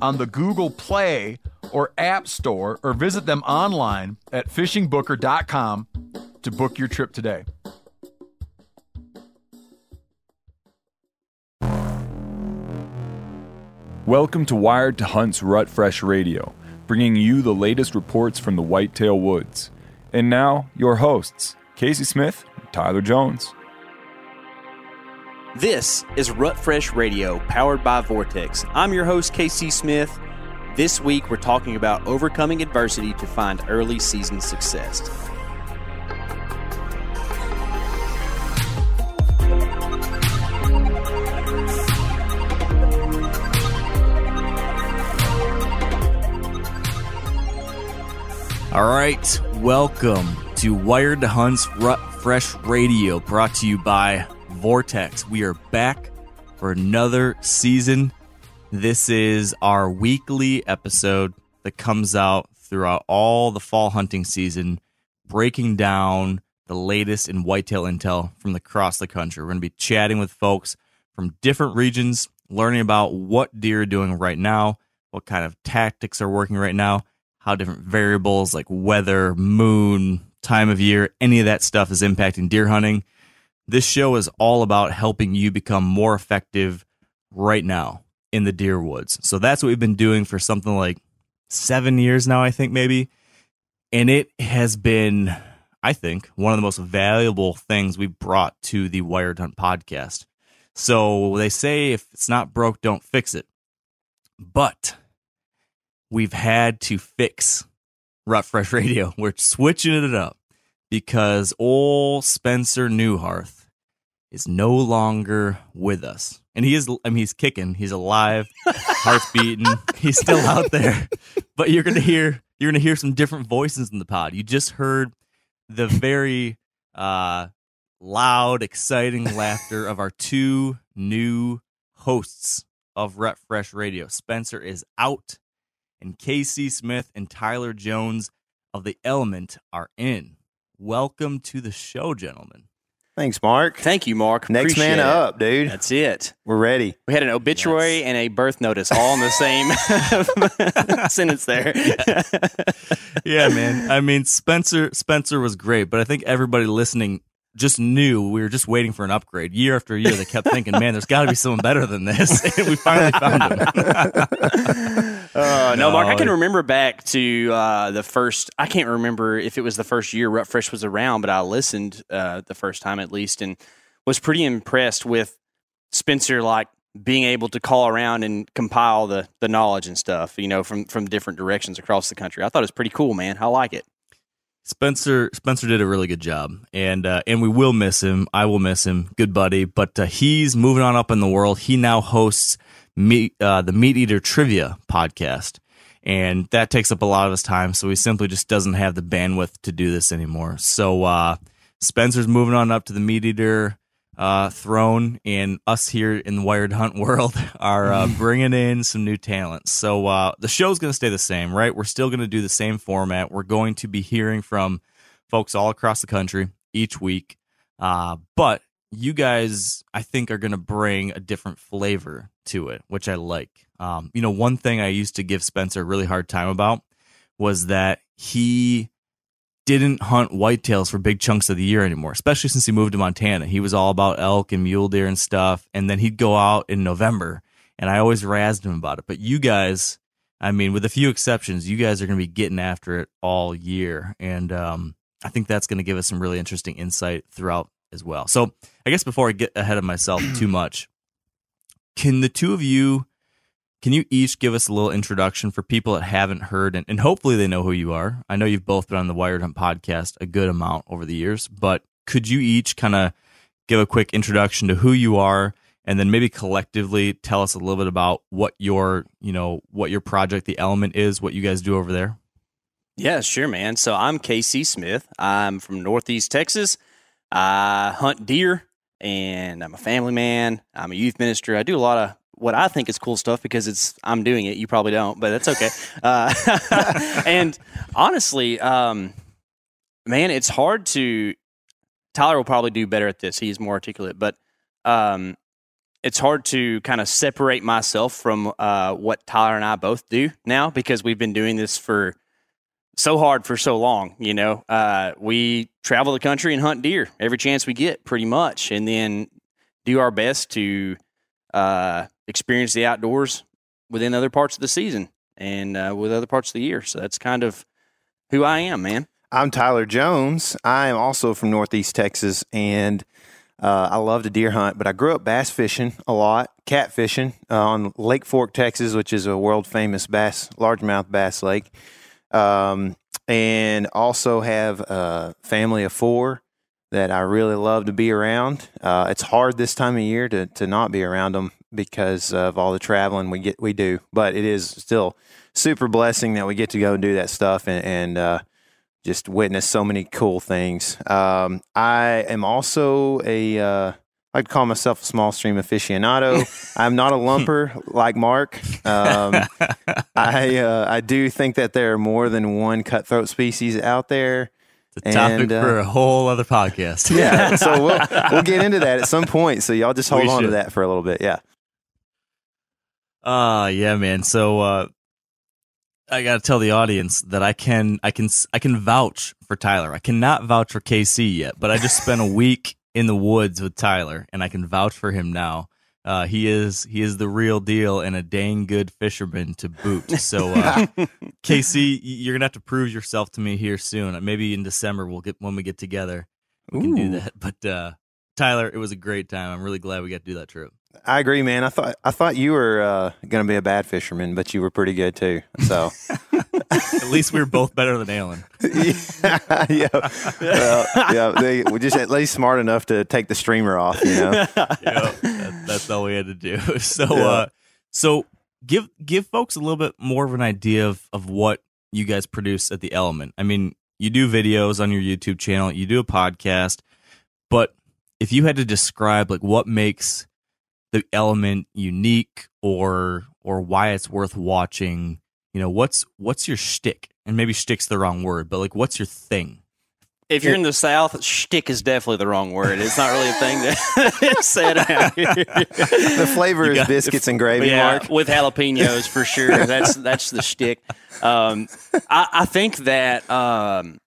on the Google Play or App Store or visit them online at fishingbooker.com to book your trip today. Welcome to Wired to Hunt's Rut Fresh Radio, bringing you the latest reports from the Whitetail Woods. And now, your hosts, Casey Smith and Tyler Jones. This is Rut Fresh Radio, powered by Vortex. I'm your host, KC Smith. This week, we're talking about overcoming adversity to find early season success. All right, welcome to Wired to Hunt's Rut Fresh Radio, brought to you by Vortex. We are back for another season. This is our weekly episode that comes out throughout all the fall hunting season, breaking down the latest in whitetail intel from across the country. We're going to be chatting with folks from different regions, learning about what deer are doing right now, what kind of tactics are working right now, how different variables like weather, moon, time of year, any of that stuff is impacting deer hunting. This show is all about helping you become more effective right now in the deer woods. So that's what we've been doing for something like seven years now, I think, maybe. And it has been, I think, one of the most valuable things we've brought to the Wired Hunt podcast. So they say if it's not broke, don't fix it. But we've had to fix Rut Fresh Radio. We're switching it up because old Spencer Neuharth is no longer with us. And he is I mean he's kicking, he's alive, heart's beating, he's still out there. But you're gonna hear you're gonna hear some different voices in the pod. You just heard the very uh loud, exciting laughter of our two new hosts of Rut Fresh Radio. Spencer is out and KC Smith and Tyler Jones of The Element are in. Welcome to the show, gentlemen. Thanks, Mark. Thank you, Mark. Next Appreciate man it. up, dude. That's it. We're ready. We had an obituary and a birth notice all in the same sentence there. yeah, man. I mean, Spencer Spencer was great, but I think everybody listening just knew we were just waiting for an upgrade. Year after year, they kept thinking, "Man, there's got to be someone better than this." and we finally found him. Uh, no, Mark, I can remember back to uh, the first. I can't remember if it was the first year Rut Fresh was around, but I listened uh, the first time at least, and was pretty impressed with Spencer, like being able to call around and compile the the knowledge and stuff, you know, from from different directions across the country. I thought it was pretty cool, man. I like it. Spencer Spencer did a really good job, and uh, and we will miss him. I will miss him, good buddy. But uh, he's moving on up in the world. He now hosts meat uh, the Meat Eater Trivia podcast, and that takes up a lot of his time. So he simply just doesn't have the bandwidth to do this anymore. So uh, Spencer's moving on up to the Meat Eater uh, throne, and us here in the Wired Hunt world are uh, bringing in some new talents. So uh, the show's going to stay the same, right? We're still going to do the same format. We're going to be hearing from folks all across the country each week, uh, but you guys, I think, are going to bring a different flavor to it, which I like. Um, you know, one thing I used to give Spencer a really hard time about was that he didn't hunt whitetails for big chunks of the year anymore, especially since he moved to Montana. He was all about elk and mule deer and stuff. And then he'd go out in November, and I always razzed him about it. But you guys, I mean, with a few exceptions, you guys are going to be getting after it all year. And um, I think that's going to give us some really interesting insight throughout as well. So I guess before I get ahead of myself too much, can the two of you can you each give us a little introduction for people that haven't heard and, and hopefully they know who you are? I know you've both been on the Wired Hunt podcast a good amount over the years, but could you each kind of give a quick introduction to who you are and then maybe collectively tell us a little bit about what your, you know, what your project the element is, what you guys do over there? Yeah, sure, man. So I'm Casey Smith. I'm from Northeast Texas. I hunt deer and I'm a family man. I'm a youth minister. I do a lot of what I think is cool stuff because it's I'm doing it. You probably don't, but that's okay. uh, and honestly, um, man, it's hard to. Tyler will probably do better at this. He's more articulate, but um, it's hard to kind of separate myself from uh, what Tyler and I both do now because we've been doing this for so hard for so long. You know, uh, we travel the country and hunt deer every chance we get, pretty much, and then do our best to uh, experience the outdoors within other parts of the season and uh, with other parts of the year. So that's kind of who I am, man. I'm Tyler Jones. I am also from Northeast Texas, and uh, I love to deer hunt. But I grew up bass fishing a lot, cat fishing uh, on Lake Fork, Texas, which is a world famous bass, largemouth bass lake. Um, and also have a family of four that I really love to be around. Uh, it's hard this time of year to to not be around them because of all the traveling we get we do, but it is still super blessing that we get to go and do that stuff and, and uh, just witness so many cool things. Um, I am also a uh, I like to call myself a small stream aficionado. I'm not a lumper like Mark. Um, I uh, I do think that there are more than one cutthroat species out there. It's a topic And, uh, for a whole other podcast. Yeah, so we'll we'll get into that at some point. So y'all just hold We on to that for a little bit. Yeah. Uh yeah, man. So uh I got to tell the audience that I can I can I can vouch for Tyler. I cannot vouch for KC yet, but I just spent a week in the woods with Tyler and I can vouch for him now. Uh, he is he is the real deal and a dang good fisherman to boot. So, uh, KC, you're gonna have to prove yourself to me here soon. Maybe in December we'll get when we get together. We can do that. But uh, Tyler, it was a great time. I'm really glad we got to do that trip. I agree, man. I thought I thought you were uh, going to be a bad fisherman, but you were pretty good too. So At least we were both better than Alan. yeah, yeah, well, yeah. They were just at least smart enough to take the streamer off. You know, that, that's all we had to do. So, Yeah. uh, so give give folks a little bit more of an idea of of what you guys produce at the Element. I mean, you do videos on your YouTube channel, you do a podcast, but if you had to describe like what makes the Element unique or or why it's worth watching, you know, what's what's your shtick? And maybe shtick's the wrong word, but like, what's your thing? If you're in the South, shtick is definitely the wrong word. It's not really a thing that is said out here. the flavor is biscuits and gravy. yeah, Mark. with jalapenos for sure. That's that's the shtick. Um, I, I think that um,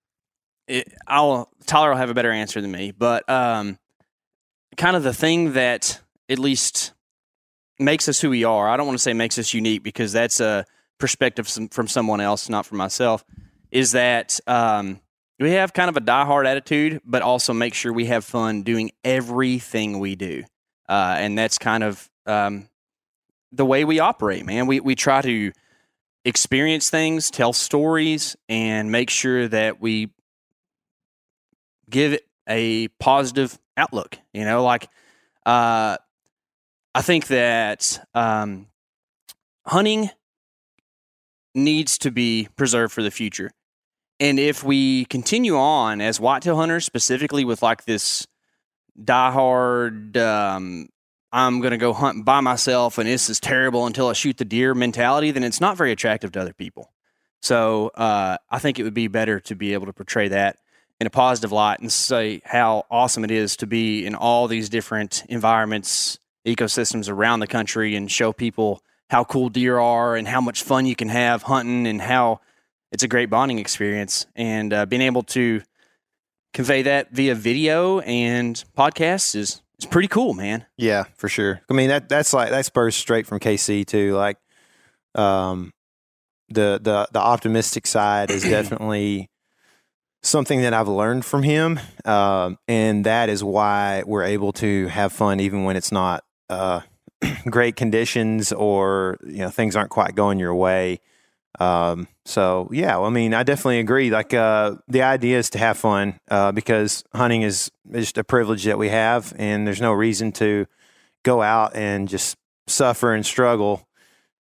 it, I'll Tyler will have a better answer than me, but um, kind of the thing that at least makes us who we are. I don't want to say makes us unique because that's a perspective from someone else, not from myself. Is that um, we have kind of a diehard attitude, but also make sure we have fun doing everything we do, uh, and that's kind of um, the way we operate, man. We we try to experience things, tell stories, and make sure that we give it a positive outlook. You know, like uh, I think that um, hunting needs to be preserved for the future. And if we continue on as whitetail hunters, specifically with like this diehard. Um, I'm going to go hunt by myself, and this is terrible until I shoot the deer mentality. Then it's not very attractive to other people. So uh, I think it would be better to be able to portray that in a positive light and say how awesome it is to be in all these different environments, ecosystems around the country, and show people how cool deer are and how much fun you can have hunting and how it's a great bonding experience. And uh, being able to convey that via video and podcasts is is pretty cool, man. Yeah, for sure. I mean that that's like that spurs straight from KC too. Like, um, the the the optimistic side is definitely something that I've learned from him, um, and that is why we're able to have fun even when it's not uh, great conditions or you know things aren't quite going your way. Um, so yeah, I mean, I definitely agree. Like, uh, the idea is to have fun, uh, because hunting is just a privilege that we have, and there's no reason to go out and just suffer and struggle.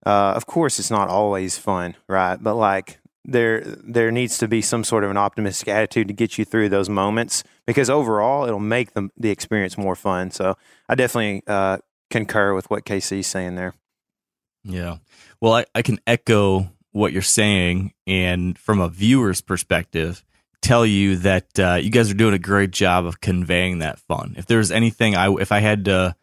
Uh, of course, it's not always fun, right? But like, there, there needs to be some sort of an optimistic attitude to get you through those moments, because overall, it'll make the the experience more fun. So, I definitely uh, concur with what KC's saying there. Yeah. Well, I, I can echo what you're saying and from a viewer's perspective tell you that uh, you guys are doing a great job of conveying that fun if there's anything i if i had to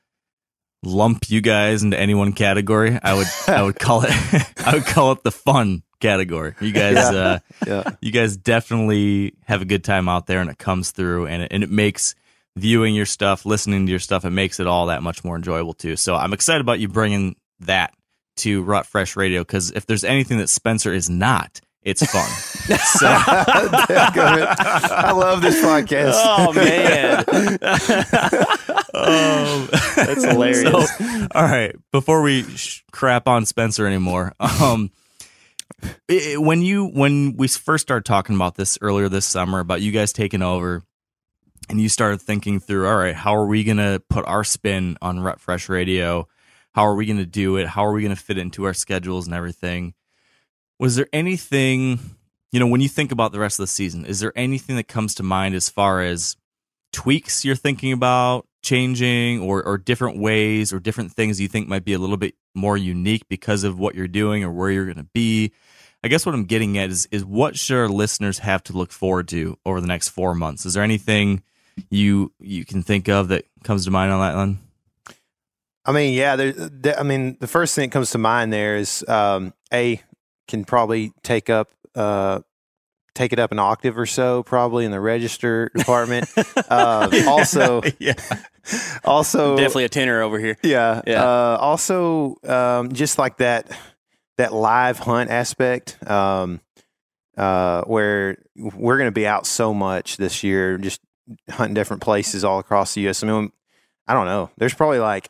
lump you guys into any one category i would i would call it i would call it the fun category you guys Yeah. uh Yeah. you guys definitely have a good time out there and it comes through and it, and it makes viewing your stuff listening to your stuff it makes it all that much more enjoyable too so i'm excited about you bringing that to rut fresh radio because if there's anything that spencer is not it's fun so I love this podcast. Oh man, um, that's hilarious. so, all right before we sh- crap on spencer anymore um when you when we first started talking about this earlier this summer about you guys taking over and you started thinking through all right how are we going to put our spin on rut fresh radio? How are we going to do it? How are we going to fit it into our schedules and everything? Was there anything you know when you think about the rest of the season is there anything that comes to mind as far as tweaks you're thinking about changing or, or different ways or different things you think might be a little bit more unique because of what you're doing or where you're going to be? I guess what i'm getting at is is what should our listeners have to look forward to over the next four months? Is there anything you you can think of that comes to mind on that one I mean, yeah. There, there- I mean, the first thing that comes to mind there is um, a can probably take up uh, take it up an octave or so, probably in the register department. uh, also, yeah also, Definitely a tenor over here. yeah, Yeah. Uh, also, um, just like that that live hunt aspect, um, uh, where we're going to be out so much this year, just hunting different places all across the U.S. I mean, I don't know. There's probably like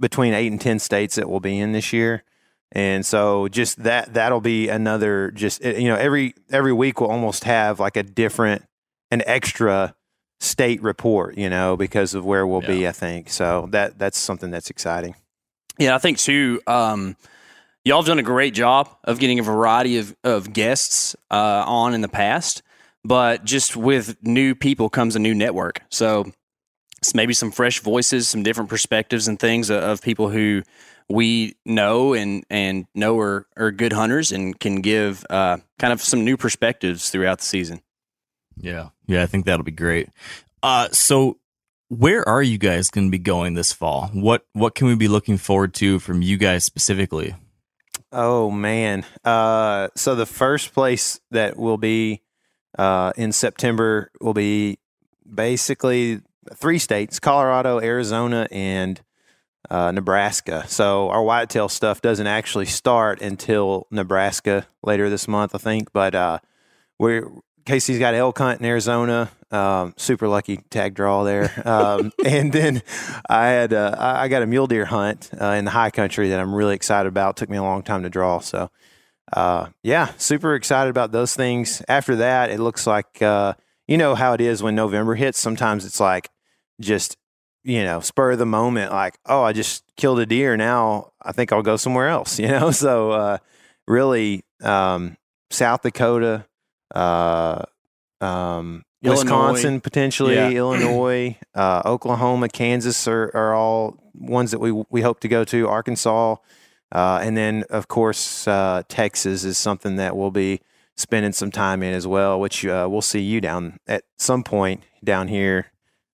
between eight and ten states that we'll be in this year, and so just that that'll be another just eh, you know every every week we'll almost have like a different an extra state report, you know, because of where we'll be. I think so. That that's something that's exciting. Yeah, I think too. Um, y'all have done a great job of getting a variety of, of guests uh, on in the past, but just with new people comes a new network. So it's maybe some fresh voices, some different perspectives and things of, of people who we know and and know are, are good hunters and can give uh, kind of some new perspectives throughout the season. Yeah. Yeah, I think that'll be great. Uh so where are you guys going to be going this fall? What what can we be looking forward to from you guys specifically? Oh man. Uh, so the first place that will be uh, in September will be basically three states: Colorado, Arizona, and uh, Nebraska. So our whitetail stuff doesn't actually start until Nebraska later this month, I think. But uh, we're Casey's got elk hunt in Arizona. Um, super lucky tag draw there. Um, and then I had uh, I got a mule deer hunt uh, in the high country that I'm really excited about. Took me a long time to draw, so uh, yeah, super excited about those things. After that, it looks like uh, you know how it is when November hits. Sometimes it's like just you know spur of the moment, like oh, I just killed a deer. Now I think I'll go somewhere else. You know, so uh, really um, South Dakota, uh, um, Wisconsin potentially, Yeah. Illinois, uh, Oklahoma, Kansas are, are all ones that we we hope to go to. Arkansas, uh, and then of course uh, Texas is something that we'll be spending some time in as well. Which uh, we'll see you down at some point down here.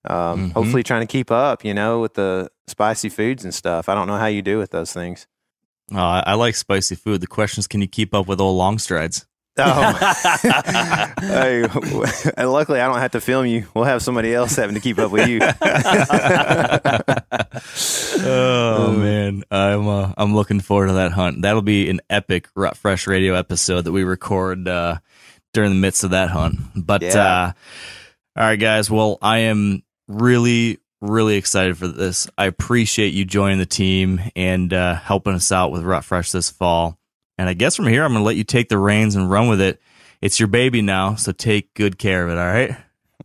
Um, Mhm. Hopefully, trying to keep up, you know, with the spicy foods and stuff. I don't know how you do with those things. I, I like spicy food. The question is, can you keep up with old long strides? Oh, hey, and luckily I don't have to film you. We'll have somebody else having to keep up with you. oh man, I'm uh, I'm looking forward to that hunt. That'll be an epic Rut Fresh Radio episode that we record uh, during the midst of that hunt. But Yeah. uh, all right, guys. Well, I am really really excited for this. I appreciate you joining the team and uh, helping us out with Rut Fresh this fall. And I guess from here, I'm going to let you take the reins and run with it. It's your baby now, so take good care of it. All right.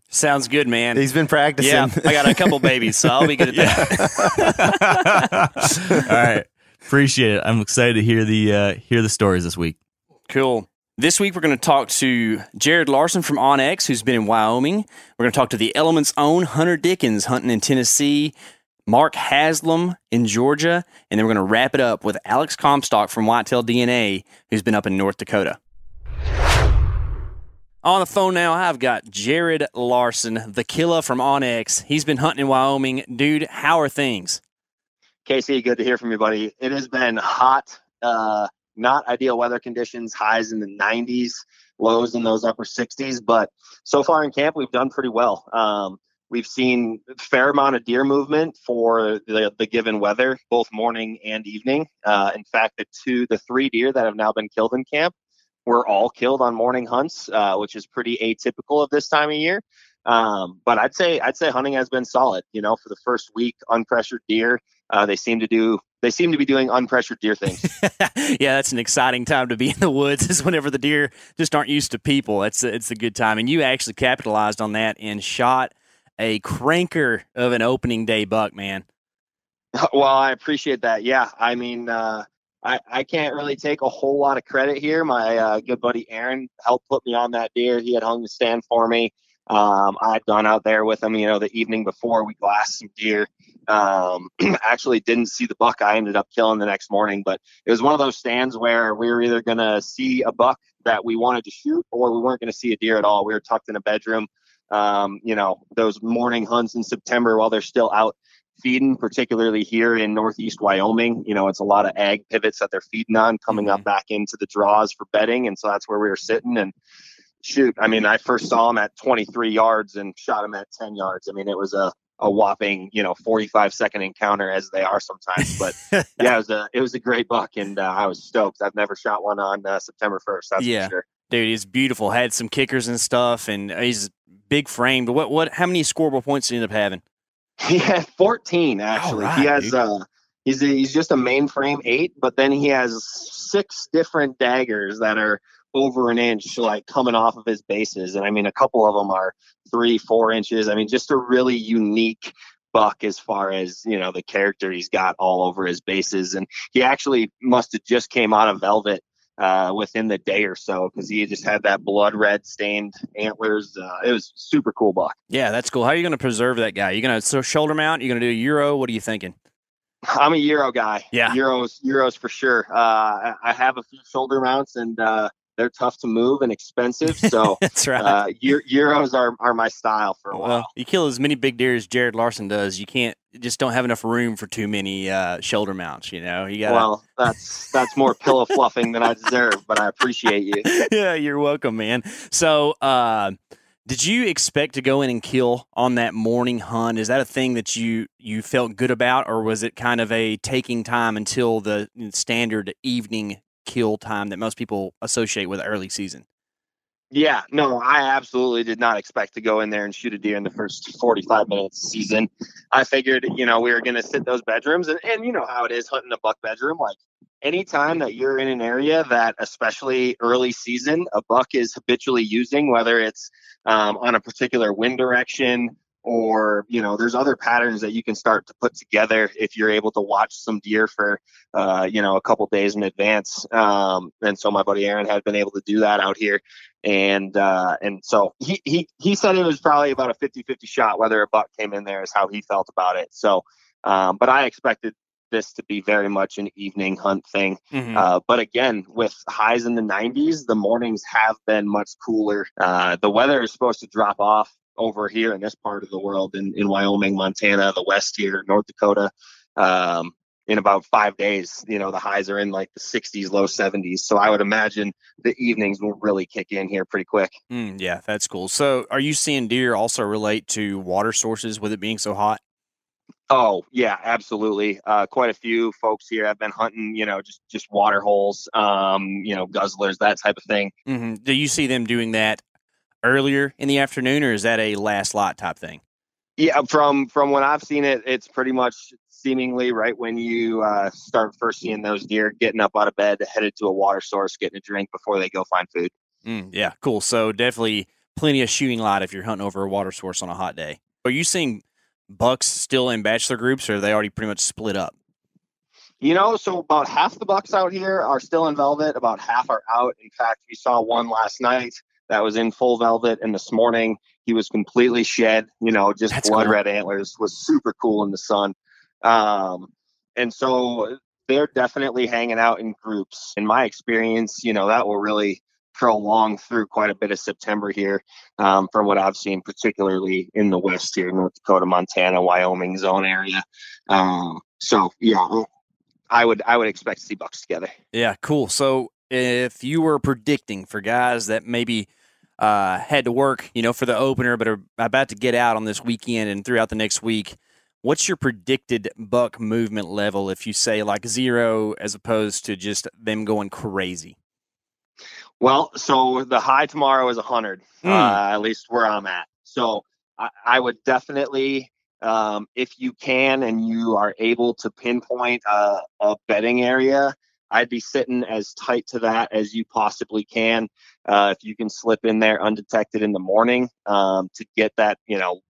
Sounds good, man. He's been practicing. yeah, I got a couple babies, so I'll be good at that. All right. Appreciate it. I'm excited to hear the uh, hear the stories this week. Cool. This week we're going to talk to Jared Larson from OnX, who's been in Wyoming. We're going to talk to the Elements' own Hunter Dickens, hunting in Tennessee. Mark Haslam in Georgia, and then we're going to wrap it up with Alex Comstock from Whitetail DNA, who's been up in North Dakota. On the phone now, I've got Jared Larson, the killer from OnX. He's been hunting in Wyoming. Dude, how are things? Casey, good to hear from you, buddy. It has been hot, uh, not ideal weather conditions, highs in the 90s, lows in those upper 60s. But so far in camp, we've done pretty well. Um, we've seen a fair amount of deer movement for the, the given weather, both morning and evening. Uh, in fact, the two, the three deer that have now been killed in camp were all killed on morning hunts, uh, which is pretty atypical of this time of year. Um, but I'd say I'd say hunting has been solid. You know, for the first week, unpressured deer. Uh, they seem to do. They seem to be doing unpressured deer things. yeah, that's an exciting time to be in the woods. Is whenever the deer just aren't used to people. It's a, it's a good time, and you actually capitalized on that and shot a cranker of an opening day buck, man. well, I appreciate that. Yeah, I mean, uh, I I can't really take a whole lot of credit here. My uh, good buddy Aaron helped put me on that deer. He had hung the stand for me. Um, I had gone out there with him, you know, the evening before we glassed some deer. Um, actually didn't see the buck I ended up killing the next morning, but it was one of those stands where we were either going to see a buck that we wanted to shoot or we weren't going to see a deer at all. We were tucked in a bedroom. Um, you know, those morning hunts in September while they're still out feeding, particularly here in Northeast Wyoming. You know, it's a lot of ag pivots that they're feeding on coming up back into the draws for bedding. And so that's where we were sitting and shoot. I mean, I first saw him at 23 yards and shot him at 10 yards. I mean, it was a, a whopping, you know, 45 second encounter as they are sometimes. But yeah, it was a, it was a great buck and uh, I was stoked. I've never shot one on uh, September 1st. That's Yeah. for sure. Dude, he's beautiful. Had some kickers and stuff, and he's big framed. What what? How many scoreable points did he end up having? He had 14 actually. All he has dude. uh he's a, he's just a mainframe 8, but then he has six different daggers that are over an inch like coming off of his bases and I mean a couple of them are 3 4 inches. I mean just a really unique buck as far as, you know, the character he's got all over his bases and he actually must have just came out of velvet uh, within the day or so because he just had that blood red stained antlers. Uh, it was super cool buck. Yeah, that's cool. How are you going to preserve that guy? You're going to so shoulder mount? You're going to do a euro? What are you thinking? I'm a Euro guy. Yeah. Euros, Euros for sure. Uh, I, I have a few shoulder mounts, and uh, they're tough to move and expensive. So That's right. uh, Euros are, are my style for a while. you kill as many big deer as Jared Larson does. You can't just don't have enough room for too many uh, shoulder mounts. You know, you got. Well, that's that's more pillow fluffing than I deserve, but I appreciate you. yeah, you're welcome, man. So, uh, did you expect to go in and kill on that morning hunt? Is that a thing that you you felt good about, or was it kind of a taking time until the standard evening kill time that most people associate with early season? Yeah, no, I absolutely did not expect to go in there and shoot a deer in the first 45 minutes of season. I figured, you know, we were going to sit those bedrooms, and, and you know how it is hunting a buck bedroom. Like anytime that you're in an area that, especially early season, a buck is habitually using, whether it's um, on a particular wind direction or you know there's other patterns that you can start to put together if you're able to watch some deer for uh, you know a couple days in advance um, and so my buddy aaron had been able to do that out here and uh, and so he, he he said it was probably about a 50-50 shot whether a buck came in there is how he felt about it so um, but i expected this to be very much an evening hunt thing Mhm. uh, but again, with highs in the 90s, the mornings have been much cooler. Uh, the weather is supposed to drop off over here in this part of the world, in, in Wyoming, Montana, the West here, North Dakota, um, in about five days. You know, the highs are in like the 60s, low 70s. So I would imagine the evenings will really kick in here pretty quick. Mm, yeah, that's cool. So, are you seeing deer also relate to water sources with it being so hot? Oh yeah, absolutely. Uh, quite a few folks here have been hunting, you know, just just water holes, um, you know, guzzlers, that type of thing. hmm Do you see them doing that earlier in the afternoon, or is that a last lot type thing? Yeah, from from when I've seen it, it's pretty much seemingly right when you uh, start first seeing those deer getting up out of bed, headed to a water source, getting a drink before they go find food. Mm, yeah, cool. So definitely plenty of shooting light if you're hunting over a water source on a hot day. Are you seeing bucks still in bachelor groups, or are they already pretty much split up? You know, so about half the bucks out here are still in velvet, about half are out. In fact, we saw one last night that was in full velvet, and this morning he was completely shed. You know, just That's blood cool. red antlers, was super cool in the sun. Um, and so they're definitely hanging out in groups. In my experience, you know, that will really prolong through quite a bit of September here, um, from what I've seen, particularly in the west here, North Dakota, Montana, Wyoming zone area. Um, so yeah, I would I would expect to see bucks together. Yeah, cool. So if you were predicting for guys that maybe uh, had to work, you know, for the opener, but are about to get out on this weekend and throughout the next week, what's your predicted buck movement level if you say like zero as opposed to just them going crazy? Well, so the high tomorrow is 100, Hmm. uh, at least where I'm at. So I, I would definitely, um, if you can and you are able to pinpoint a, a bedding area, I'd be sitting as tight to that as you possibly can. Uh, if you can slip in there undetected in the morning um, to get that, you know,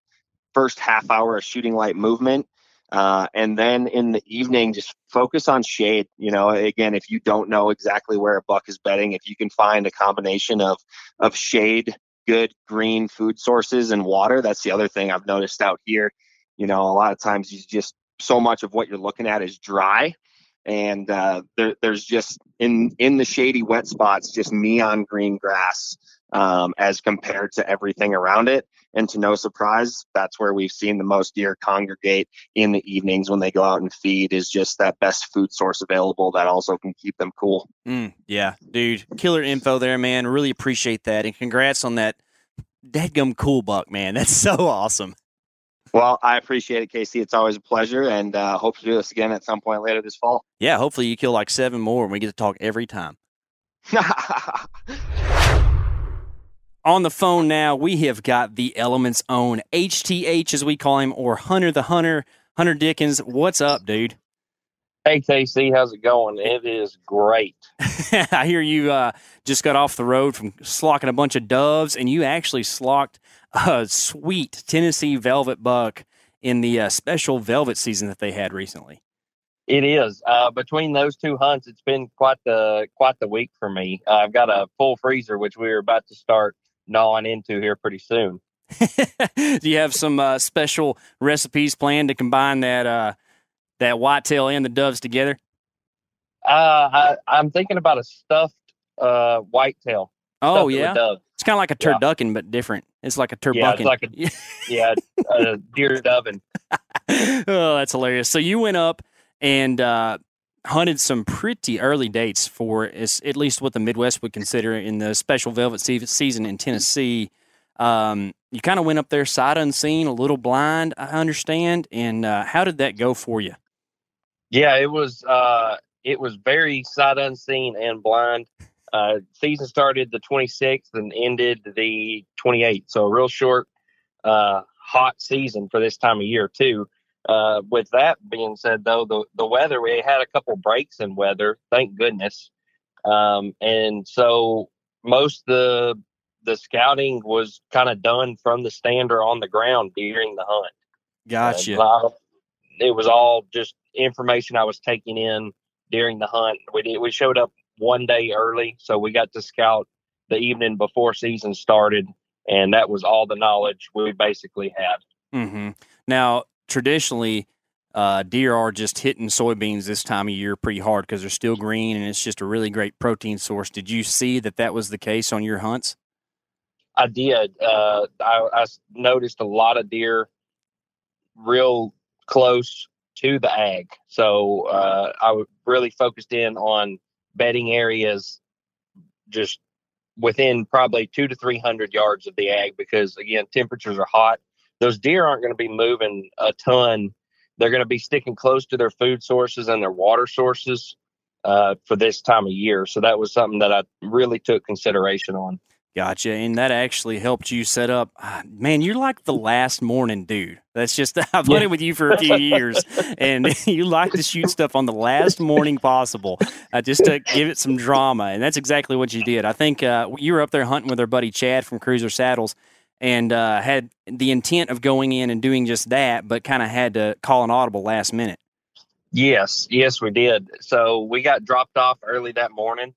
first half hour of shooting light movement. Uh, and then in the evening, just focus on shade. You know, again, if you don't know exactly where a buck is bedding, if you can find a combination of of shade, good green food sources, and water, that's the other thing I've noticed out here. You know, a lot of times you just so much of what you're looking at is dry, and uh, there, there's just in in the shady wet spots just neon green grass um, as compared to everything around it. And to no surprise, that's where we've seen the most deer congregate in the evenings when they go out and feed. Is just that best food source available that also can keep them cool. Mm, yeah, dude, killer info there, man. Really appreciate that, and congrats on that dadgum cool buck, man. That's so awesome. Well, I appreciate it, Casey. It's always a pleasure, and uh, hope to do this again at some point later this fall. Yeah, hopefully you kill like seven more, and we get to talk every time. On the phone now, we have got the Elements own HTH, as we call him, or Hunter the Hunter. Hunter Dickens, what's up, dude? Hey KC, how's it going? It is great. I hear you uh, just got off the road from slocking a bunch of doves, and you actually slocked a sweet Tennessee velvet buck in the uh, special velvet season that they had recently. It is. Uh, between those two hunts, it's been quite the quite the week for me. Uh, I've got a full freezer, which we're about to start gnawing into here pretty soon. Do you have some uh, special recipes planned to combine that uh, that whitetail and the doves together? Uh, I, I'm thinking about a stuffed uh, whitetail. Oh yeah, doves. It's kind of like a Yeah. turducken but different. It's like a Yeah, it's like a yeah, a deer doven. oh, that's hilarious. So you went up and uh, hunted some pretty early dates for is at least what the Midwest would consider in the special velvet se- season in Tennessee. Um, you kind of went up there sight unseen, a little blind, I understand. And uh, how did that go for you? Yeah, it was uh it was very sight unseen and blind. Uh season started the 26th and ended the 28th. So a real short uh hot season for this time of year too. Uh with that being said though, the the weather we had a couple breaks in weather, thank goodness. Um and so most of the the scouting was kind of done from the stand or on the ground during the hunt. Gotcha. I- it was all just information I was taking in during the hunt. We did, we showed up one day early, so we got to scout the evening before season started, and that was all the knowledge we basically had. hmm Now, traditionally, uh, deer are just hitting soybeans this time of year pretty hard because they're still green and it's just a really great protein source. Did you see that that was the case on your hunts? I did. Uh, I, I noticed a lot of deer real close to the ag. So uh, I really focused in on bedding areas just within probably two to 300 yards of the ag because, again, temperatures are hot. Those deer aren't going to be moving a ton. They're going to be sticking close to their food sources and their water sources uh, for this time of year. So that was something that I really took consideration on. Gotcha. And that actually helped you set up. ah, Man, you're like the last morning dude. That's just, I've hunted with you for a few years and you like to shoot stuff on the last morning possible uh, just to give it some drama. And that's exactly what you did. I think uh, you were up there hunting with our buddy Chad from Cruzr Saddles and uh, had the intent of going in and doing just that, but kind of had to call an audible last minute. Yes, yes, we did. So we got dropped off early that morning.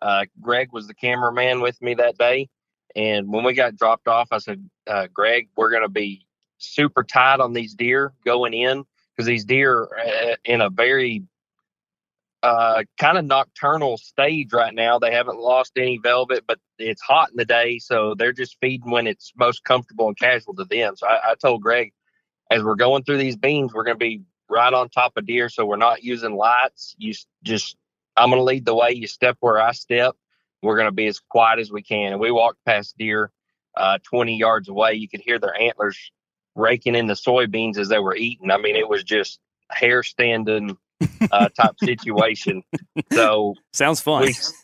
Uh, Greg was the cameraman with me that day. And when we got dropped off, I said, uh, Greg, we're going to be super tight on these deer going in because these deer are uh, in a very uh, kind of nocturnal stage right now. They haven't lost any velvet, but it's hot in the day. So they're just feeding when it's most comfortable and casual to them. So I, I told Greg, as we're going through these beans, we're going to be right on top of deer. So we're not using lights. You just, I'm going to lead the way. You step where I step. We're going to be as quiet as we can. And we walked past deer uh, 20 yards away. You could hear their antlers raking in the soybeans as they were eating. I mean, it was just hair standing uh, type situation. So Sounds fun. we s-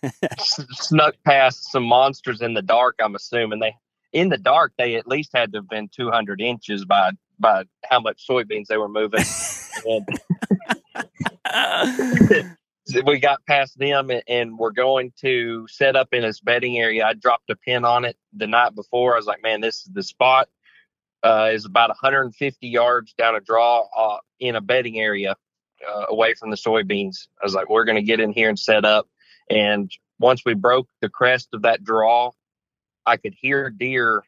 snuck past some monsters in the dark. I'm assuming they, in the dark, they at least had to have been 200 inches by by how much soybeans they were moving. and we got past them and, we're going to set up in this bedding area. I dropped a pin on it the night before. I was like, man, this is the spot. Uh, is about 150 yards down a draw uh, in a bedding area uh, away from the soybeans. I was like, we're going to get in here and set up. And once we broke the crest of that draw, I could hear deer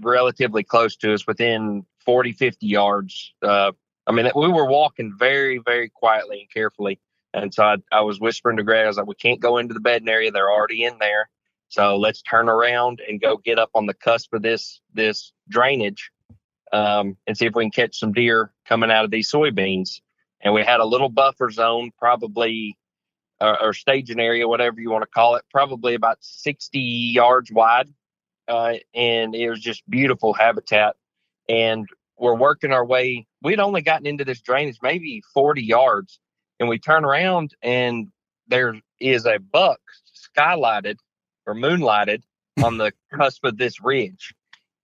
relatively close to us within 40, 50 yards. Uh, I mean, we were walking very, very quietly and carefully. And so I, I was whispering to Greg, I was like, we can't go into the bedding area. They're already in there. So let's turn around and go get up on the cusp of this this drainage um, and see if we can catch some deer coming out of these soybeans. And we had a little buffer zone, probably or, or staging area, whatever you want to call it, probably about 60 yards wide. Uh, and it was just beautiful habitat. And we're working our way. We'd only gotten into this drainage maybe 40 yards. And we turn around and there is a buck skylighted or moonlighted on the cusp of this ridge.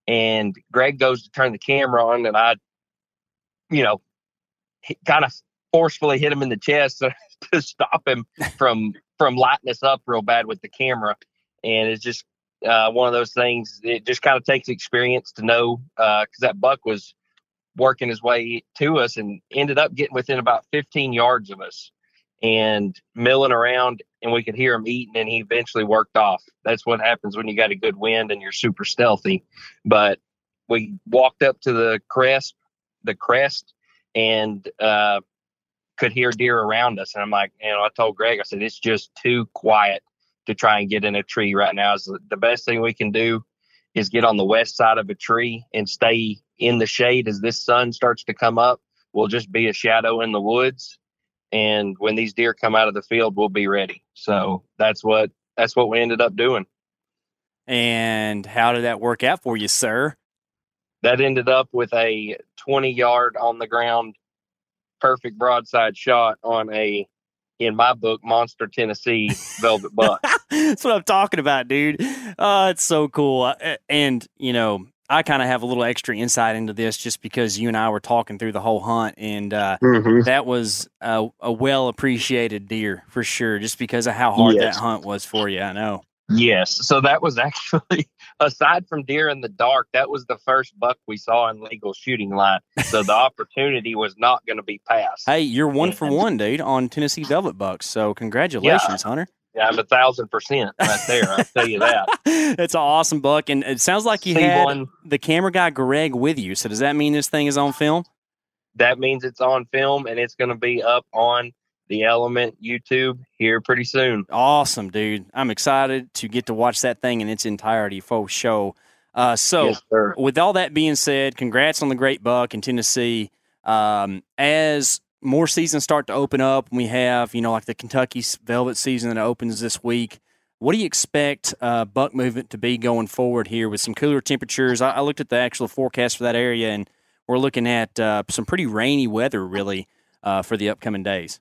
And Greg goes to turn the camera on, and I, you know, kind of forcefully hit him in the chest to stop him from from lighting us up real bad with the camera. And it's just uh, one of those things. It just kind of takes experience to know because that buck was working his way to us and ended up getting within about 15 yards of us and milling around and we could hear him eating and he eventually worked off. That's what happens when you got a good wind and you're super stealthy. But we walked up to the crest the crest and uh could hear deer around us. And i'm like you know i told greg i said it's just too quiet to try and get in a tree right now. Is the best thing we can do is get on the west side of a tree and stay in the shade as this sun starts to come up we'll just be a shadow in the woods and when these deer come out of the field we'll be ready so that's what that's what we ended up doing And how did that work out for you, sir? that ended up with a 20 yard on the ground perfect broadside shot on a in my book monster tennessee velvet buck That's what I'm talking about, dude. Uh, it's so cool. Uh, And, you know, I kind of have a little extra insight into this just because you and I were talking through the whole hunt. And uh, Mhm. that was a, a well appreciated deer for sure, just because of how hard Yes. that hunt was for you. I know. Yes. So that was actually, aside from deer in the dark, that was the first buck we saw in legal shooting line. So the opportunity was not going to be passed. Hey, you're one for one, dude, on Tennessee Velvet Bucks. So congratulations, Hunter. Yeah, I'm a thousand percent right there. I'll tell you that. It's an awesome buck, and it sounds like you See had one- the camera guy Greg with you. So does that mean this thing is on film? That means it's on film and it's going to be up on the Element YouTube here pretty soon. Awesome, dude. I'm excited to get to watch that thing in its entirety for show. Uh, so, Yes, with all that being said, congrats on the great buck in Tennessee. Um, as more seasons start to open up, we have, you know, like the Kentucky Velvet season that opens this week. What do you expect uh, buck movement to be going forward here with some cooler temperatures? I, I looked at the actual forecast for that area, and we're looking at uh, some pretty rainy weather, really, uh, for the upcoming days.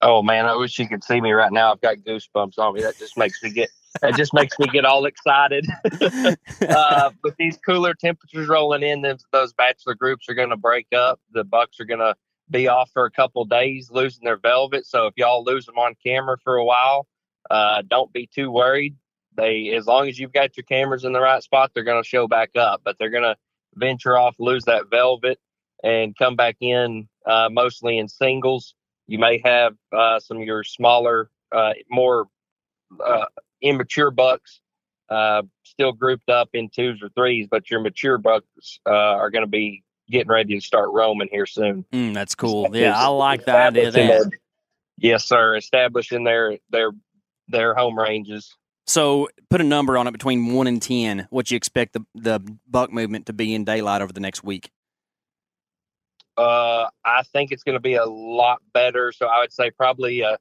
Oh man, I wish you could see me right now. I've got goosebumps on me. That just makes me get that just makes me get all excited. uh, but these cooler temperatures rolling in, those bachelor groups are going to break up. The bucks are going to be off for a couple days, losing their velvet. So if y'all lose them on camera for a while, uh, don't be too worried. They, as long as you've got your cameras in the right spot, they're going to show back up. But they're going to venture off, lose that velvet, and come back in uh, mostly in singles. You may have uh, some of your smaller, uh, more uh, immature bucks uh, still grouped up in twos or threes, but your mature bucks are going to be getting ready to start roaming here soon. Mm, that's cool. Yeah, I like the idea of that. Establishing their- Yes, sir. Establishing their their their home ranges. So put a number on it between one and ten. What you expect the the buck movement to be in daylight over the next week? Uh, I think it's going to be a lot better. So I would say probably uh,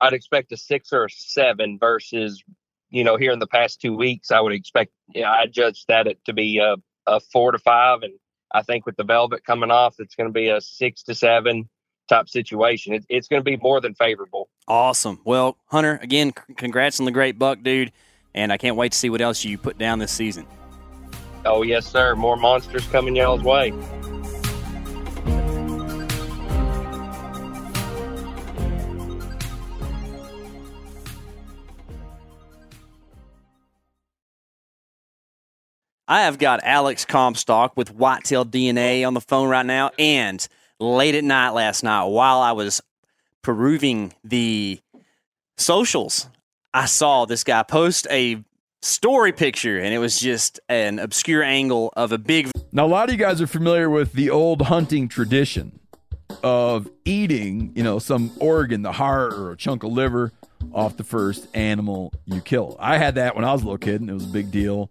I'd expect a six or a seven versus you know here in the past two weeks I would expect yeah I judged that it to be a, a four to five and I think with the velvet coming off it's going to be a six to seven type situation. It, it's going to be more than favorable. Awesome. Well, Hunter, again, c- congrats on the great buck, dude, and I can't wait to see what else you put down this season. Oh yes, sir. More monsters coming y'all's way. I have got Alex Comstock with Whitetail DNA on the phone right now, and late at night last night, while I was perusing the socials, I saw this guy post a story picture, and it was just an obscure angle of a big. Now, a lot of you guys are familiar with the old hunting tradition of eating, you know, some organ, the heart or a chunk of liver off the first animal you kill. I had that when I was a little kid, and it was a big deal.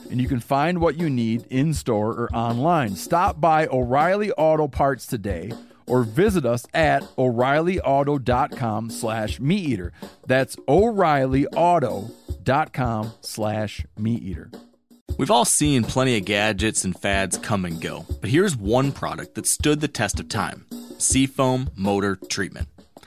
and you can find what you need in store or online. Stop by O'Reilly Auto Parts today or visit us at o'reillyauto.com slash meat eater. That's o'reillyauto.com slash meat eater. We've all seen plenty of gadgets and fads come and go, but here's one product that stood the test of time Seafoam Motor Treatment.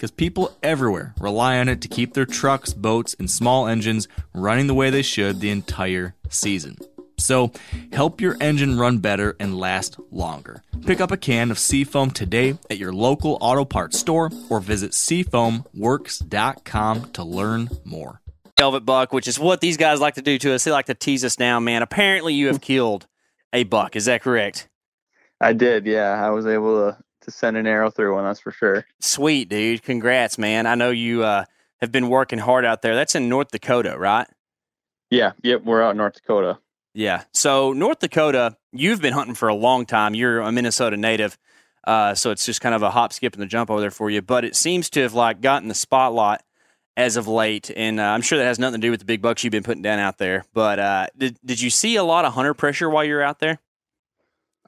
because people everywhere rely on it to keep their trucks, boats, and small engines running the way they should the entire season. So, help your engine run better and last longer. Pick up a can of Seafoam today at your local auto parts store or visit seafoamworks.com to learn more. Velvet buck, which is what these guys like to do to us. They like to tease us down, man. Apparently, you have killed a buck. Is that correct? I did, yeah. I was able to to send an arrow through one, that's for sure. Sweet, dude. Congrats, man. I know you uh, have been working hard out there. That's in North Dakota, right? Yeah, yep, we're out in North Dakota. Yeah. So, North Dakota, you've been hunting for a long time. You're a Minnesota native. Uh, so it's just kind of a hop, skip, and the jump over there for you. But it seems to have like gotten the spotlight as of late, and uh, I'm sure that has nothing to do with the big bucks you've been putting down out there. But uh, did did you see a lot of hunter pressure while you're out there?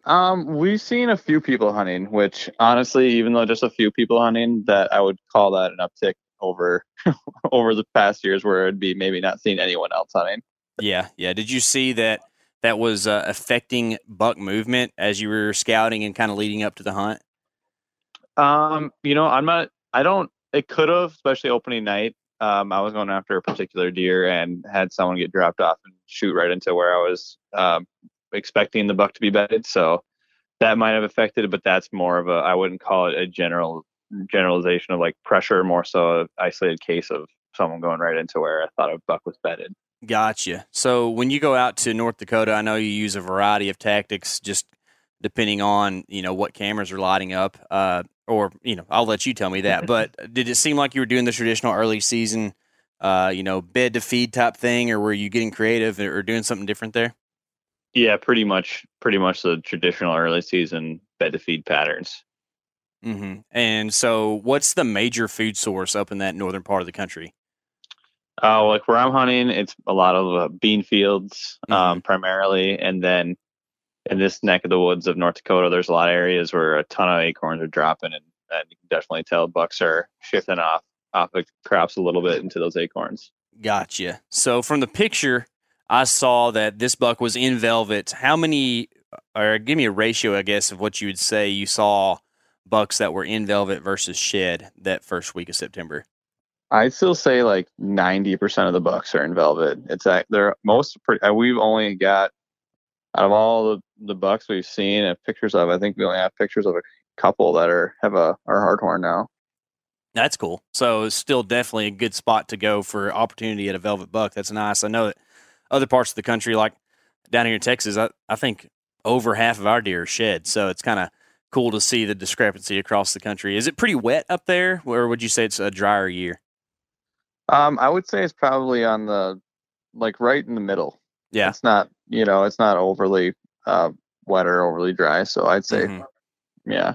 Um, we've seen a few people hunting, which honestly, even though just a few people hunting, that I would call that an uptick over over the past years, where it'd be maybe not seeing anyone else hunting. Yeah, yeah. Did you see that that was uh, affecting buck movement as you were scouting and kind of leading up to the hunt? Um, you know, I'm not. I don't. It could have, especially opening night. Um, I was going after a particular deer and had someone get dropped off and shoot right into where I was um, expecting the buck to be bedded. So that might have affected it, but that's more of a I wouldn't call it a general generalization of like pressure, more so an isolated case of someone going right into where I thought a buck was bedded. Gotcha. So when you go out to North Dakota, I know you use a variety of tactics, just depending on you know what cameras are lighting up. Uh, or you know, I'll let you tell me that. But did it seem like you were doing the traditional early season, uh, you know, bed to feed type thing, or were you getting creative or doing something different there? Yeah, pretty much, pretty much the traditional early season bed to feed patterns. Mm-hmm. And so, what's the major food source up in that northern part of the country? Oh, uh, like where I'm hunting, it's a lot of uh, bean fields, mm-hmm. um, primarily, and then in this neck of the woods of North Dakota, there's a lot of areas where a ton of acorns are dropping, and, and you can definitely tell bucks are shifting off off the crops a little bit into those acorns. Gotcha. So from the picture, I saw that this buck was in velvet. How many, or give me a ratio, I guess, of what you would say you saw bucks that were in velvet versus shed that first week of September? I'd still say like 90% of the bucks are in velvet. It's like they're most pretty, we've only got out of all the, the bucks we've seen and pictures of, I think we only have pictures of a couple that are, have a, are hard horn now. That's cool. So it's still definitely a good spot to go for opportunity at a velvet buck. That's nice. I know that other parts of the country, like down here in Texas, I, I think over half of our deer are shed. So it's kind of cool to see the discrepancy across the country. Is it pretty wet up there, or would you say it's a drier year? Um, I would say it's probably on the like right in the middle. Yeah, it's not you know it's not overly uh, wet or overly dry. So I'd say, mm-hmm. yeah,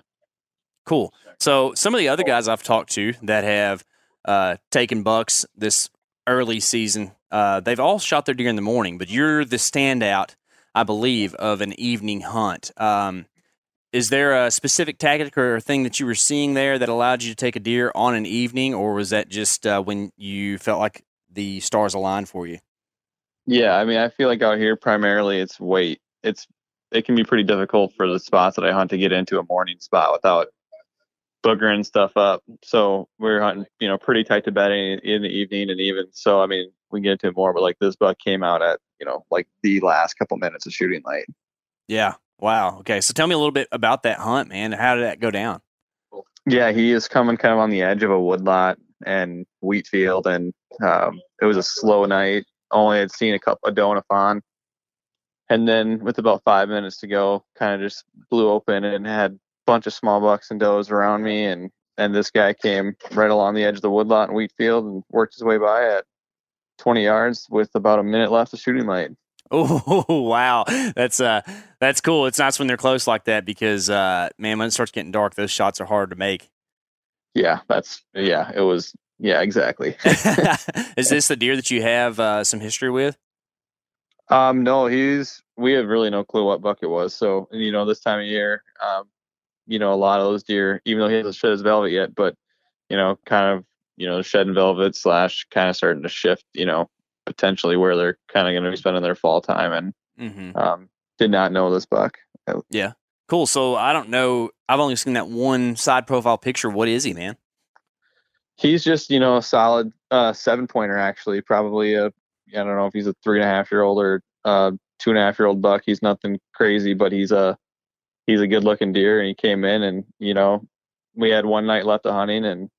cool. So some of the other guys I've talked to that have uh, taken bucks this early season uh, they've all shot their deer in the morning, but you're the standout, I believe, of an evening hunt. Um, is there a specific tactic or thing that you were seeing there that allowed you to take a deer on an evening, or was that just uh, when you felt like the stars aligned for you? Yeah, I mean, I feel like out here primarily it's weight. It's it can be pretty difficult for the spots that I hunt to get into a morning spot without boogering stuff up. So we are hunting, you know, pretty tight to bedding in the evening and even so. I mean, we can get into it more, but like this buck came out at you know like the last couple minutes of shooting light. Yeah. Wow. Okay. So tell me a little bit about that hunt, man. How did that go down? Yeah, he is coming kind of on the edge of a woodlot and wheat field, and um, it was a slow night. Only had seen a couple a doe and a fawn, and then with about five minutes to go, kind of just blew open and had bunch of small bucks and does around me, and and this guy came right along the edge of the woodlot in wheat field and worked his way by at 20 yards with about a minute left of shooting light. Oh wow, that's uh that's cool. It's nice when they're close like that because uh man, when it starts getting dark, those shots are hard to make. Yeah, that's yeah. It was yeah, exactly. Is this the deer that you have uh, some history with? Um, no, he's we have really no clue what buck it was. So you know, this time of year, um, you know, a lot of those deer, even though he hasn't shed his velvet yet, but you know, kind of you know, shedding velvet slash kind of starting to shift, you know, potentially where they're kind of going to be spending their fall time, and Mm-hmm. um, did not know this buck. Yeah, cool. So I don't know. I've only seen that one side profile picture. What is he, man? He's just you know a solid uh, seven pointer actually, probably a I don't know if he's a three and a half year old or uh, two and a half year old buck. He's nothing crazy, but he's a he's a good looking deer, and he came in and you know we had one night left of hunting, and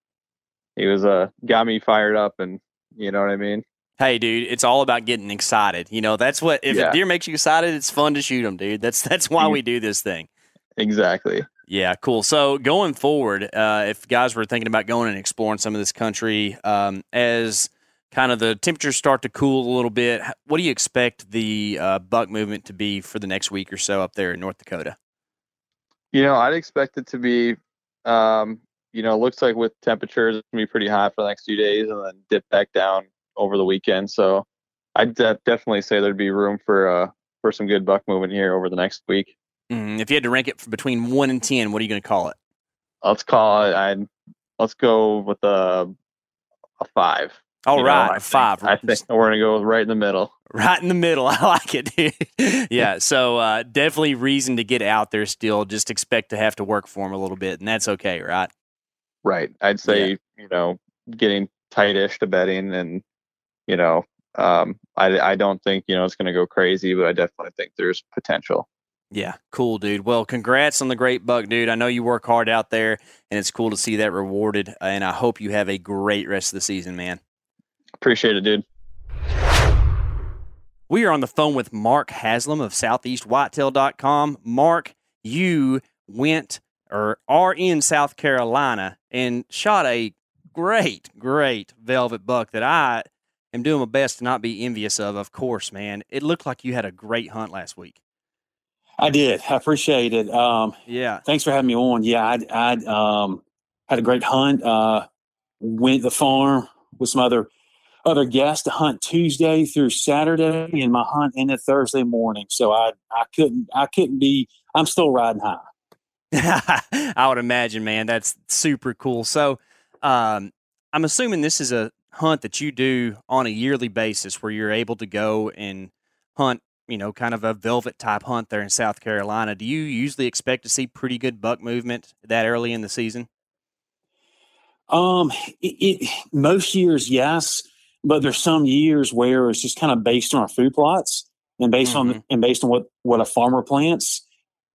he was uh got me fired up, and you know what I mean. Hey, dude, it's all about getting excited. You know, that's what if Yeah. a deer makes you excited, it's fun to shoot them, dude. That's that's why we do this thing. Exactly. Yeah, cool. So going forward, uh, if guys were thinking about going and exploring some of this country, um, as kind of the temperatures start to cool a little bit, what do you expect the uh, buck movement to be for the next week or so up there in North Dakota? You know, I'd expect it to be, um, you know, it looks like with temperatures, it's gonna be pretty hot for the next few days, and then dip back down over the weekend. So, I'd de- definitely say there'd be room for uh for some good buck movement here over the next week. Mm, if you had to rank it between one and ten, what are you going to call it? Let's call it. I'd let's go with a a five. All You know, right, I a five. I think we're gonna go right in the middle. Right in the middle. I like it, dude. yeah. So uh, definitely reason to get out there still. Just expect to have to work for them a little bit, and that's okay, right? Right. I'd say you know getting tightish to betting, and you know, um, I I don't think you know it's gonna go crazy, but I definitely think there's potential. Yeah, cool, dude. Well, congrats on the great buck, dude. I know you work hard out there, and it's cool to see that rewarded. And I hope you have a great rest of the season, man. Appreciate it, dude. We are on the phone with Mark Haslam of SoutheastWhitetail.com. Mark, you went or are in South Carolina and shot a great, great velvet buck that I am doing my best to not be envious of, of course, man. It looked like you had a great hunt last week. I did. I appreciate it. Um, Yeah. thanks for having me on. Yeah, I I um, had a great hunt. Uh, went to the farm with some other other guests to hunt Tuesday through Saturday, and my hunt ended Thursday morning. So I I couldn't I couldn't be. I'm still riding high. I would imagine, man. That's super cool. So, um, I'm assuming this is a hunt that you do on a yearly basis where you're able to go and hunt, you know, kind of a velvet type hunt there in South Carolina. Do you usually expect to see pretty good buck movement that early in the season? Um, it, it most years yes, but there's some years where it's just kind of based on our food plots and based on and based on what what a farmer plants.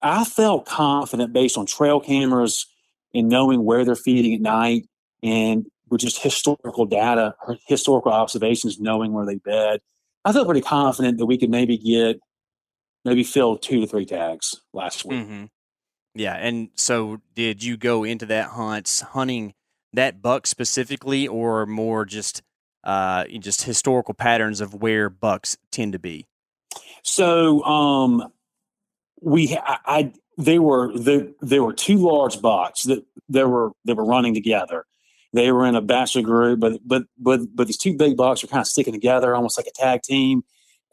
I felt confident based on trail cameras and knowing where they're feeding at night and with just historical data, or historical observations, knowing where they bed. I felt pretty confident that we could maybe get maybe fill two to three tags last week. Mm-hmm. Yeah. And so, did you go into that hunt hunting that buck specifically, or more just uh, just historical patterns of where bucks tend to be? So um, we I, I they were there there were two large bucks that they were they were running together. They were in a bachelor group, but but but but these two big bucks were kind of sticking together, almost like a tag team.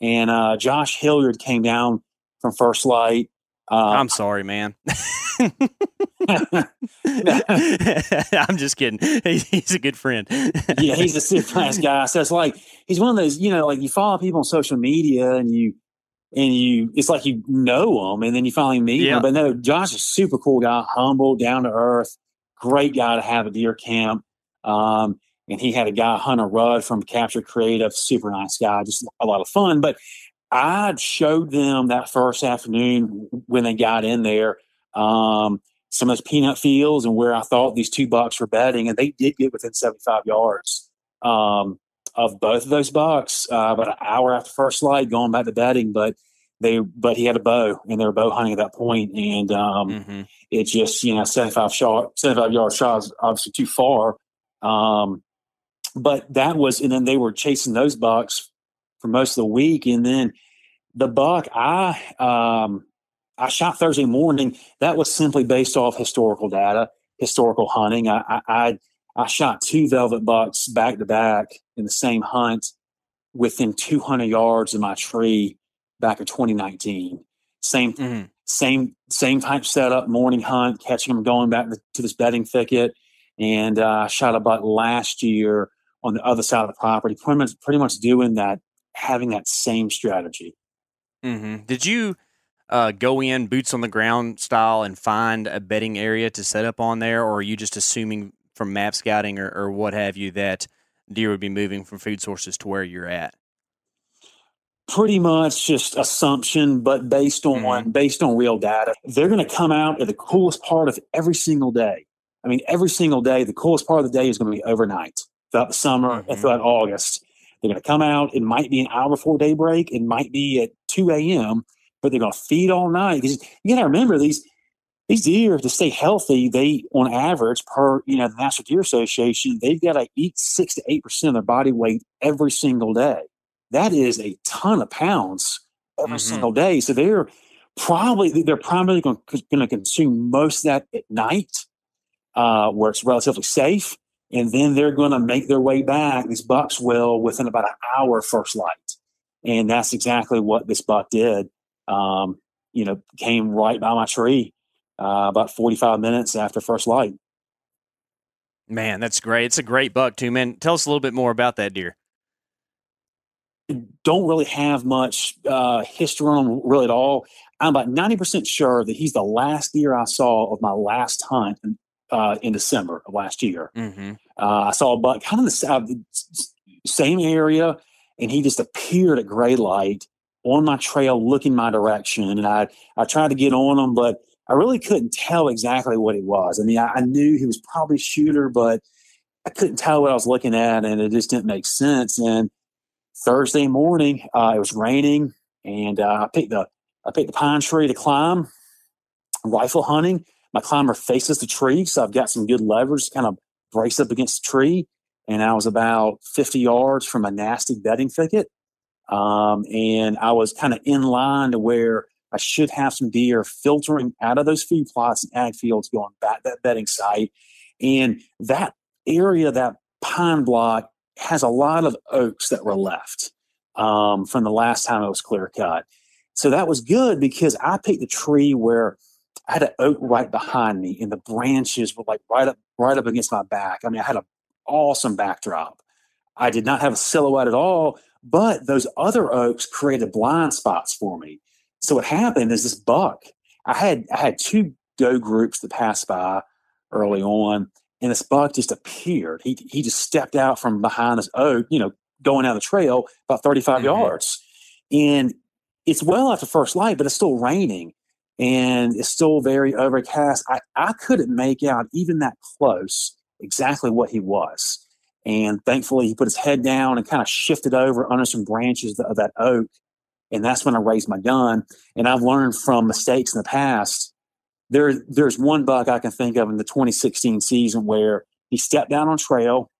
And uh, Josh Hilliard came down from First Lite. Uh, I'm sorry, man. I'm just kidding. He- He's a good friend. yeah, he's a super nice guy. So it's like he's one of those, you know, like you follow people on social media and you and you it's like you know them and then you finally meet Yeah. them. But no, Josh is a super cool guy, humble, down to earth, great guy to have at deer camp. Um, and he had a guy, Hunter Rudd from Capture Creative, super nice guy, just a lot of fun. But I showed them that first afternoon when they got in there um, some of those peanut fields and where I thought these two bucks were bedding, and they did get within 75 yards um, of both of those bucks uh, about an hour after first light going back to bedding. But they but he had a bow and they were bow hunting at that point and um Mm-hmm. it just you know 75 shot 75 yard shot is obviously too far um but that was and then they were chasing those bucks for most of the week and then the buck i um i shot thursday morning that was simply based off historical data historical hunting i i i, I shot two velvet bucks back to back in the same hunt within 200 yards of my tree back in 2019 same Mm-hmm. same same type setup, morning hunt, catching them going back to this bedding thicket, and uh, shot a buck last year on the other side of the property. Pretty much, pretty much doing that, having that same strategy. Mm-hmm. Did you uh, go in boots on the ground style and find a bedding area to set up on there, or are you just assuming from map scouting or, or what have you that deer would be moving from food sources to where you're at? Pretty much just assumption, but based on based on real data. They're going to come out at the coolest part of every single day. I mean, every single day, the coolest part of the day is going to be overnight throughout the summer and throughout August. They're going to come out. It might be an hour before daybreak. It might be at 2 a.m., but they're going to feed all night. 'Cause You got to remember these these deer to stay healthy. They, on average, per you know the National Deer Association, they've got to eat six to eight percent of their body weight every single day. That is a ton of pounds every single day. So they're probably they're primarily going to consume most of that at night, uh, where it's relatively safe, and then they're going to make their way back. These bucks will within about an hour first light, and that's exactly what this buck did. Um, you know, came right by my tree uh, about forty five minutes after first light. Man, that's great. It's a great buck too, man. Tell us a little bit more about that deer. don't really have much uh, history on him really at all. I'm about 90% sure that he's the last deer I saw of my last hunt uh, in December of last year. Mm-hmm. Uh, I saw a buck kind of the south, same area, and he just appeared at gray light on my trail looking my direction. And I, I tried to get on him, but I really couldn't tell exactly what he was. I mean, I, I knew he was probably a shooter, but I couldn't tell what I was looking at, and it just didn't make sense. And Thursday morning, uh, it was raining, and uh, I picked the I picked the pine tree to climb. Rifle hunting. My climber faces the tree, so I've got some good leverage kind of brace up against the tree. And I was about 50 yards from a nasty bedding thicket. Um, and I was kind of in line to where I should have some deer filtering out of those feed plots and ag fields going back that bedding site. And that area, that pine block, has a lot of oaks that were left um, from the last time it was clear cut. So that was good because I picked a tree where I had an oak right behind me, and the branches were like right up, right up against my back. I mean, I had an awesome backdrop. I did not have a silhouette at all, but those other oaks created blind spots for me. So what happened is this buck. I had I had two doe groups that passed by early on, and this buck just appeared. He he just stepped out from behind this oak, you know, going down the trail about 35 mm-hmm. yards. And it's well after first light, but it's still raining and it's still very overcast. I, I couldn't make out even that close exactly what he was. And thankfully, he put his head down and kind of shifted over under some branches of that oak. And that's when I raised my gun. And I've learned from mistakes in the past. There, there's one buck I can think of in the 2016 season where he stepped down on trail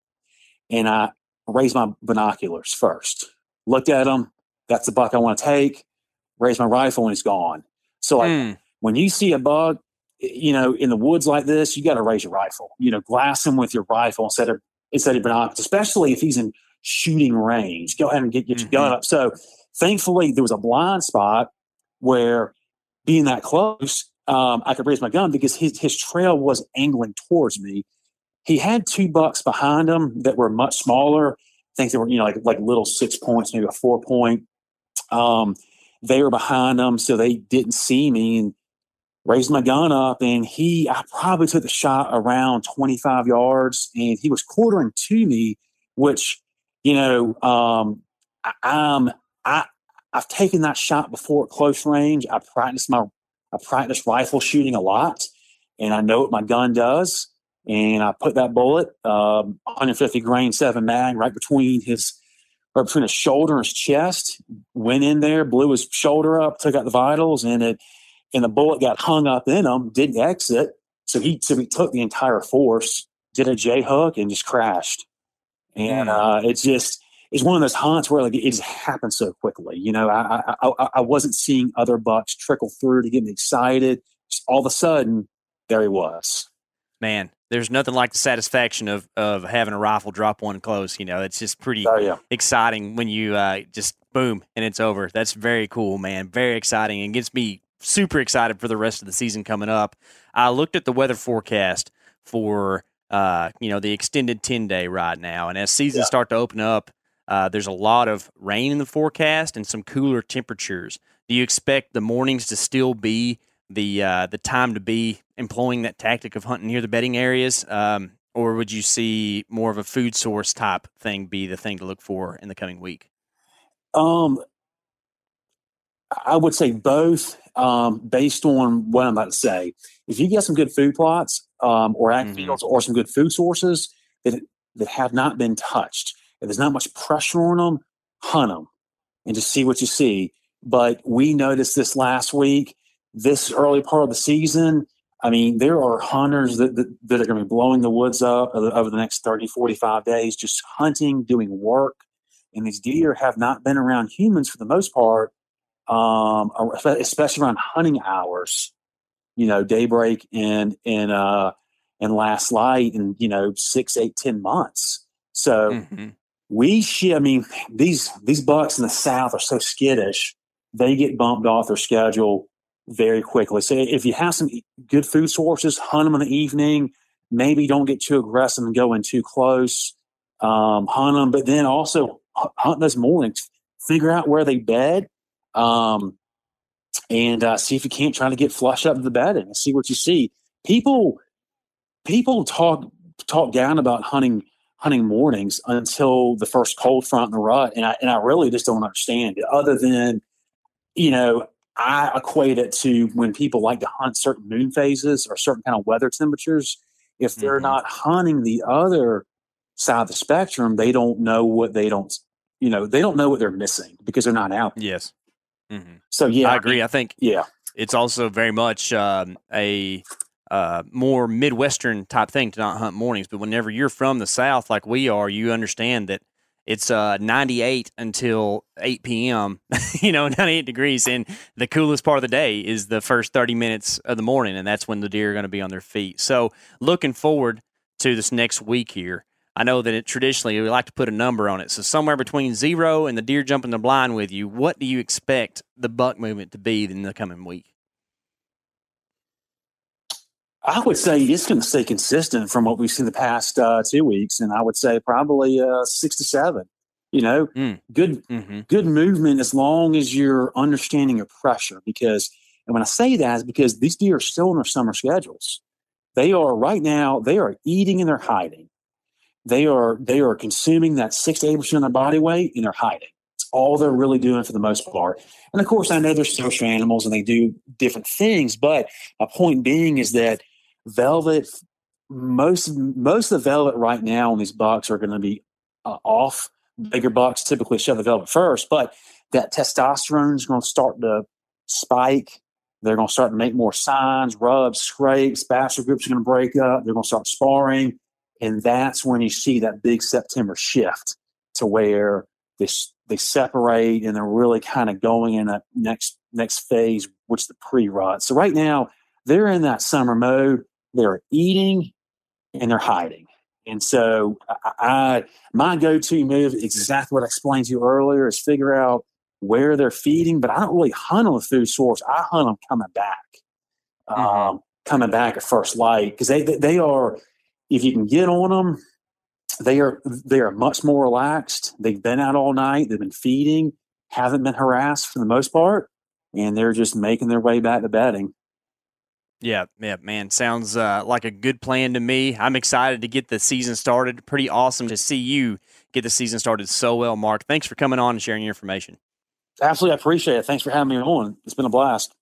and I raised my binoculars first. Looked at him. That's the buck I want to take. raised my rifle and he's gone. So like when you see a bug, you know, in the woods like this, you got to raise your rifle. You know, glass him with your rifle instead of instead of binoculars, especially if he's in shooting range. Go ahead and get, get your gun up. So thankfully there was a blind spot where being that close, um, I could raise my gun because his his trail was angling towards me. He had two bucks behind him that were much smaller. I think they were, you know, like like little six points, maybe a four point. Um, they were behind them, so they didn't see me and raised my gun up. And he, I probably took the shot around 25 yards and he was quartering to me, which, you know, um, I, I'm, I, I've taken that shot before at close range. I practice my, I practice rifle shooting a lot and I know what my gun does. And I put that bullet, um, 150 grain seven mag right between his right between his shoulder and his chest. Went in there, blew his shoulder up, took out the vitals, and it and the bullet got hung up in him. Didn't exit, so he so he took the entire force, did a J hook, and just crashed. And uh, it's just it's one of those hunts where like it just happened so quickly. You know, I I, I, I wasn't seeing other bucks trickle through to get me excited. Just all of a sudden, there he was. Man, there's nothing like the satisfaction of of having a rifle drop one close. You know, it's just pretty Oh, yeah. exciting when you uh, just boom and it's over. That's very cool, man. Very exciting and gets me super excited for the rest of the season coming up. I looked at the weather forecast for uh, you know the extended ten day right now, and as seasons start to open up, uh, there's a lot of rain in the forecast and some cooler temperatures. Do you expect the mornings to still be the uh, the time to be employing that tactic of hunting near the bedding areas, um, or would you see more of a food source type thing be the thing to look for in the coming week? Um, I would say both, um, based on what I'm about to say. If you get some good food plots, um, or ag fields, or some good food sources that that have not been touched, if there's not much pressure on them, hunt them and just see what you see. But we noticed this last week, this early part of the season. I mean, there are hunters that, that, that are going to be blowing the woods up over the next 30, 45 days, just hunting, doing work. And these deer have not been around humans for the most part, um, especially around hunting hours, you know, daybreak and, and, uh, and last light and, you know, six, eight, ten months. So we should, I mean, these, these bucks in the South are so skittish. They get bumped off their schedule very quickly. So if you have some good food sources, hunt them in the evening. Maybe don't get too aggressive and go in too close. Um, hunt them, but then also hunt those mornings. Figure out where they bed, um, and uh, see if you can't try to get flush up to the bedding and see what you see. People, people talk talk down about hunting hunting mornings until the first cold front in the rut, and I and I really just don't understand it. Other than you know, I equate it to when people like to hunt certain moon phases or certain kind of weather temperatures. If they're not hunting the other side of the spectrum, they don't know what they don't, you know, they don't know what they're missing because they're not out. Yes. Mm-hmm. So yeah, I agree. I think yeah, it's also very much um, a uh, more Midwestern type thing to not hunt mornings. But whenever you're from the South, like we are, you understand that it's uh, 98 until 8 p.m. you know, 98 degrees, and the coolest part of the day is the first 30 minutes of the morning, and that's when the deer are going to be on their feet. So, looking forward to this next week here. I know that it, traditionally we like to put a number on it. So somewhere between zero and the deer jumping the blind with you, what do you expect the buck movement to be in the coming week? I would say it's going to stay consistent from what we've seen the past uh, two weeks, and I would say probably uh, six to seven. You know, good good movement as long as you're understanding your pressure. Because, and when I say that, is because these deer are still in their summer schedules. They are right now. They are eating and they're hiding. They are they are consuming that six to eight percent of their body weight and they're hiding. It's all they're really doing for the most part. And of course, I know they're social animals and they do different things. But my point being is that velvet most most of the velvet right now on these bucks are going to be uh, off. Bigger bucks typically show the velvet first, but that testosterone is going to start to spike. They're going to start to make more signs, rubs, scrapes. Bastard groups are going to break up. They're going to start sparring, and that's when you see that big September shift to where they they separate and they're really kind of going in that next next phase, which is the pre rut. So right now they're in that summer mode. They're eating and they're hiding. And so I, I my go-to move is exactly what I explained to you earlier is figure out where they're feeding, but I don't really hunt on the food source. I hunt them coming back, um, coming back at first light because they, they they are if you can get on them, they are they are much more relaxed. They've been out all night. They've been feeding, haven't been harassed for the most part, and they're just making their way back to bedding. Yeah, yeah, man. Sounds uh, like a good plan to me. I'm excited to get the season started. Pretty awesome to see you get the season started so well, Mark. Thanks for coming on and sharing your information. Absolutely, I appreciate it. Thanks for having me on. It's been a blast.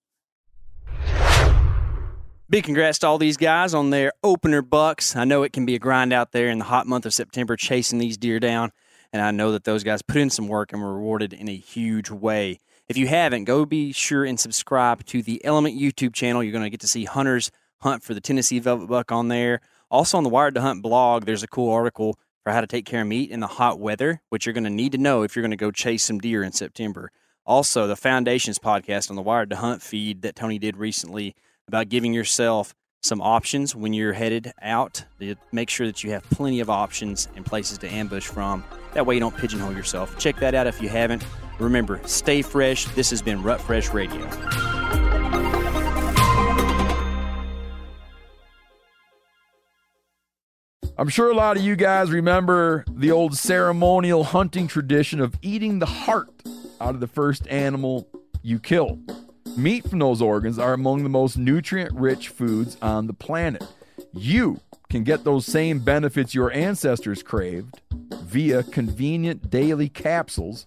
Big congrats to all these guys on their opener bucks. I know it can be a grind out there in the hot month of September chasing these deer down. and I know that those guys put in some work and were rewarded in a huge way. If you haven't, go be sure and subscribe to the Element YouTube channel. You're going to get to see hunters hunt for the Tennessee Velvet Buck on there. Also on the Wired to Hunt blog, there's a cool article for how to take care of meat in the hot weather, which you're going to need to know if you're going to go chase some deer in September. Also, the Foundations podcast on the Wired to Hunt feed that Tony did recently about giving yourself some options when you're headed out. to Make sure that you have plenty of options and places to ambush from. That way you don't pigeonhole yourself. Check that out if you haven't. Remember, stay fresh. This has been Rut Fresh Radio. I'm sure a lot of you guys remember the old ceremonial hunting tradition of eating the heart out of the first animal you kill. Meat from those organs are among the most nutrient rich foods on the planet. You can get those same benefits your ancestors craved via convenient daily capsules